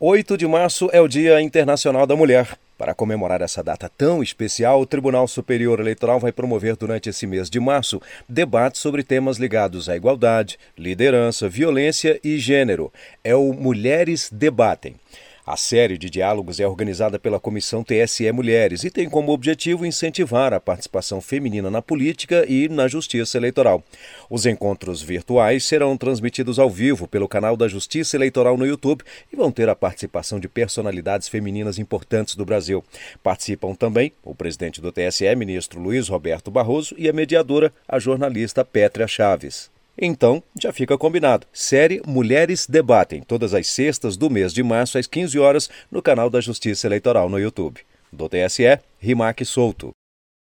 8 de março é o Dia Internacional da Mulher. Para comemorar essa data tão especial, o Tribunal Superior Eleitoral vai promover durante esse mês de março debates sobre temas ligados à igualdade, liderança, violência e gênero. É o Mulheres Debatem. A série de diálogos é organizada pela Comissão TSE Mulheres e tem como objetivo incentivar a participação feminina na política e na justiça eleitoral. Os encontros virtuais serão transmitidos ao vivo pelo canal da Justiça Eleitoral no YouTube e vão ter a participação de personalidades femininas importantes do Brasil. Participam também o presidente do TSE, ministro Luiz Roberto Barroso, e a mediadora, a jornalista Pétria Chaves. Então, já fica combinado. Série Mulheres Debatem, todas as sextas do mês de março às 15 horas no canal da Justiça Eleitoral no YouTube. Do TSE, Rimac Souto.